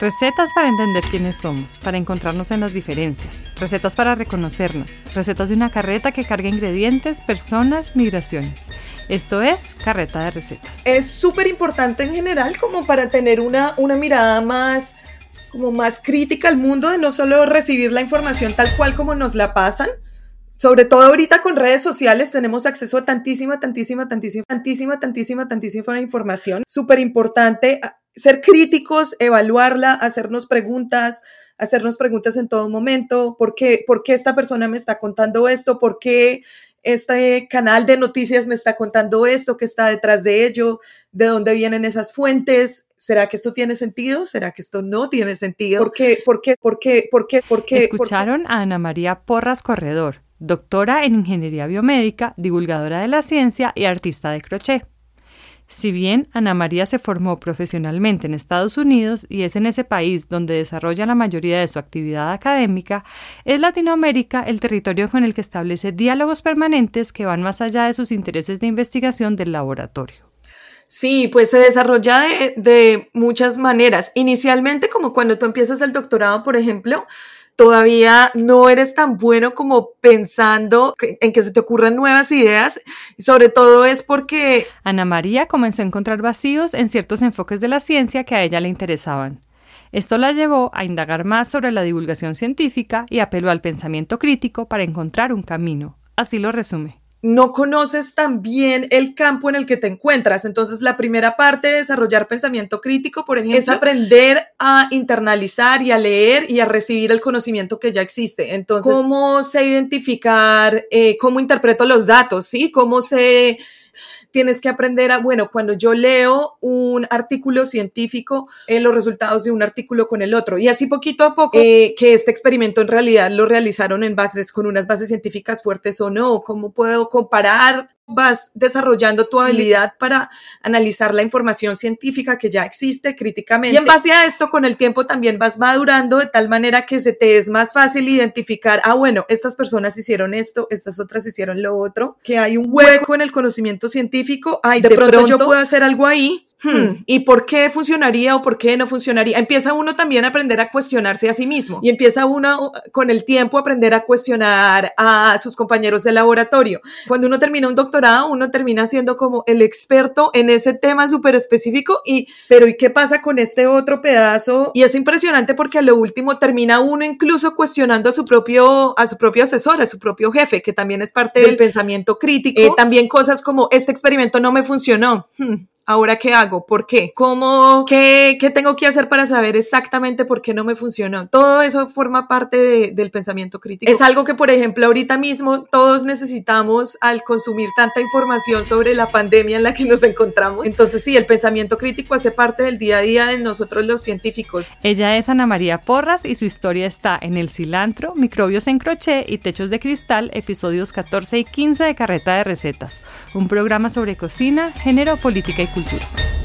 Recetas para entender quiénes somos, para encontrarnos en las diferencias, recetas para reconocernos, recetas de una carreta que carga ingredientes, personas, migraciones. Esto es Carreta de Recetas. Es súper importante en general como para tener una, una mirada más como más crítica al mundo de no solo recibir la información tal cual como nos la pasan, sobre todo ahorita con redes sociales tenemos acceso a tantísima, tantísima, tantísima, tantísima, tantísima, tantísima información. Súper importante ser críticos, evaluarla, hacernos preguntas, hacernos preguntas en todo momento. ¿Por qué, ¿Por qué esta persona me está contando esto? ¿Por qué este canal de noticias me está contando esto? ¿Qué está detrás de ello? ¿De dónde vienen esas fuentes? ¿Será que esto tiene sentido? ¿Será que esto no tiene sentido? ¿Por qué? ¿Por qué? ¿Por qué? ¿Por qué? ¿Por qué? Escucharon a Ana María Porras Corredor, doctora en Ingeniería Biomédica, divulgadora de la ciencia y artista de crochet. Si bien Ana María se formó profesionalmente en Estados Unidos y es en ese país donde desarrolla la mayoría de su actividad académica, es Latinoamérica el territorio con el que establece diálogos permanentes que van más allá de sus intereses de investigación del laboratorio. Sí, pues se desarrolla de, muchas maneras. Inicialmente, como cuando tú empiezas el doctorado, por ejemplo, todavía no eres tan bueno como pensando en que se te ocurran nuevas ideas. Sobre todo es porque... Ana María comenzó a encontrar vacíos en ciertos enfoques de la ciencia que a ella le interesaban. Esto la llevó a indagar más sobre la divulgación científica y apeló al pensamiento crítico para encontrar un camino. Así lo resume no conoces tan bien el campo en el que te encuentras. Entonces, la primera parte de desarrollar pensamiento crítico, por ejemplo, es aprender a internalizar y a leer y a recibir el conocimiento que ya existe. Entonces, cómo sé identificar, eh, cómo interpreto los datos, ¿sí? Cómo sé tienes que aprender a, bueno, cuando yo leo un artículo científico, eh, los resultados de un artículo con el otro. Y así poquito a poco, eh, que este experimento en realidad lo realizaron en bases, con unas bases científicas fuertes o no, cómo puedo comparar vas desarrollando tu habilidad para analizar la información científica que ya existe críticamente. Y en base a esto, con el tiempo también vas madurando de tal manera que se te es más fácil identificar, ah, bueno, estas personas hicieron esto, estas otras hicieron lo otro, que hay un hueco en el conocimiento científico, ay, de, de pronto yo puedo hacer algo ahí Hmm. Hmm. ¿Y por qué funcionaría o por qué no funcionaría? Empieza uno también a aprender a cuestionarse a sí mismo y empieza uno con el tiempo a aprender a cuestionar a sus compañeros de laboratorio. Cuando uno termina un doctorado, uno termina siendo como el experto en ese tema súper específico y, pero ¿y qué pasa con este otro pedazo? Y es impresionante porque a lo último termina uno incluso cuestionando a su propio, a su propio asesor, a su propio jefe, que también es parte del, pensamiento crítico. Eh, también cosas como este experimento no me funcionó. Hmm. ¿Ahora qué hago? ¿Por qué? ¿Cómo? ¿Qué, qué tengo que hacer para saber exactamente por qué no me funcionó? Todo eso forma parte del pensamiento crítico. Es algo que, por ejemplo, ahorita mismo todos necesitamos al consumir tanta información sobre la pandemia en la que nos encontramos. Entonces, sí, el pensamiento crítico hace parte del día a día de nosotros los científicos. Ella es Ana María Porras y su historia está en El cilantro, Microbios en crochet y Techos de cristal, episodios 14 y 15 de Carreta de Recetas, un programa sobre cocina, género, política y cultura.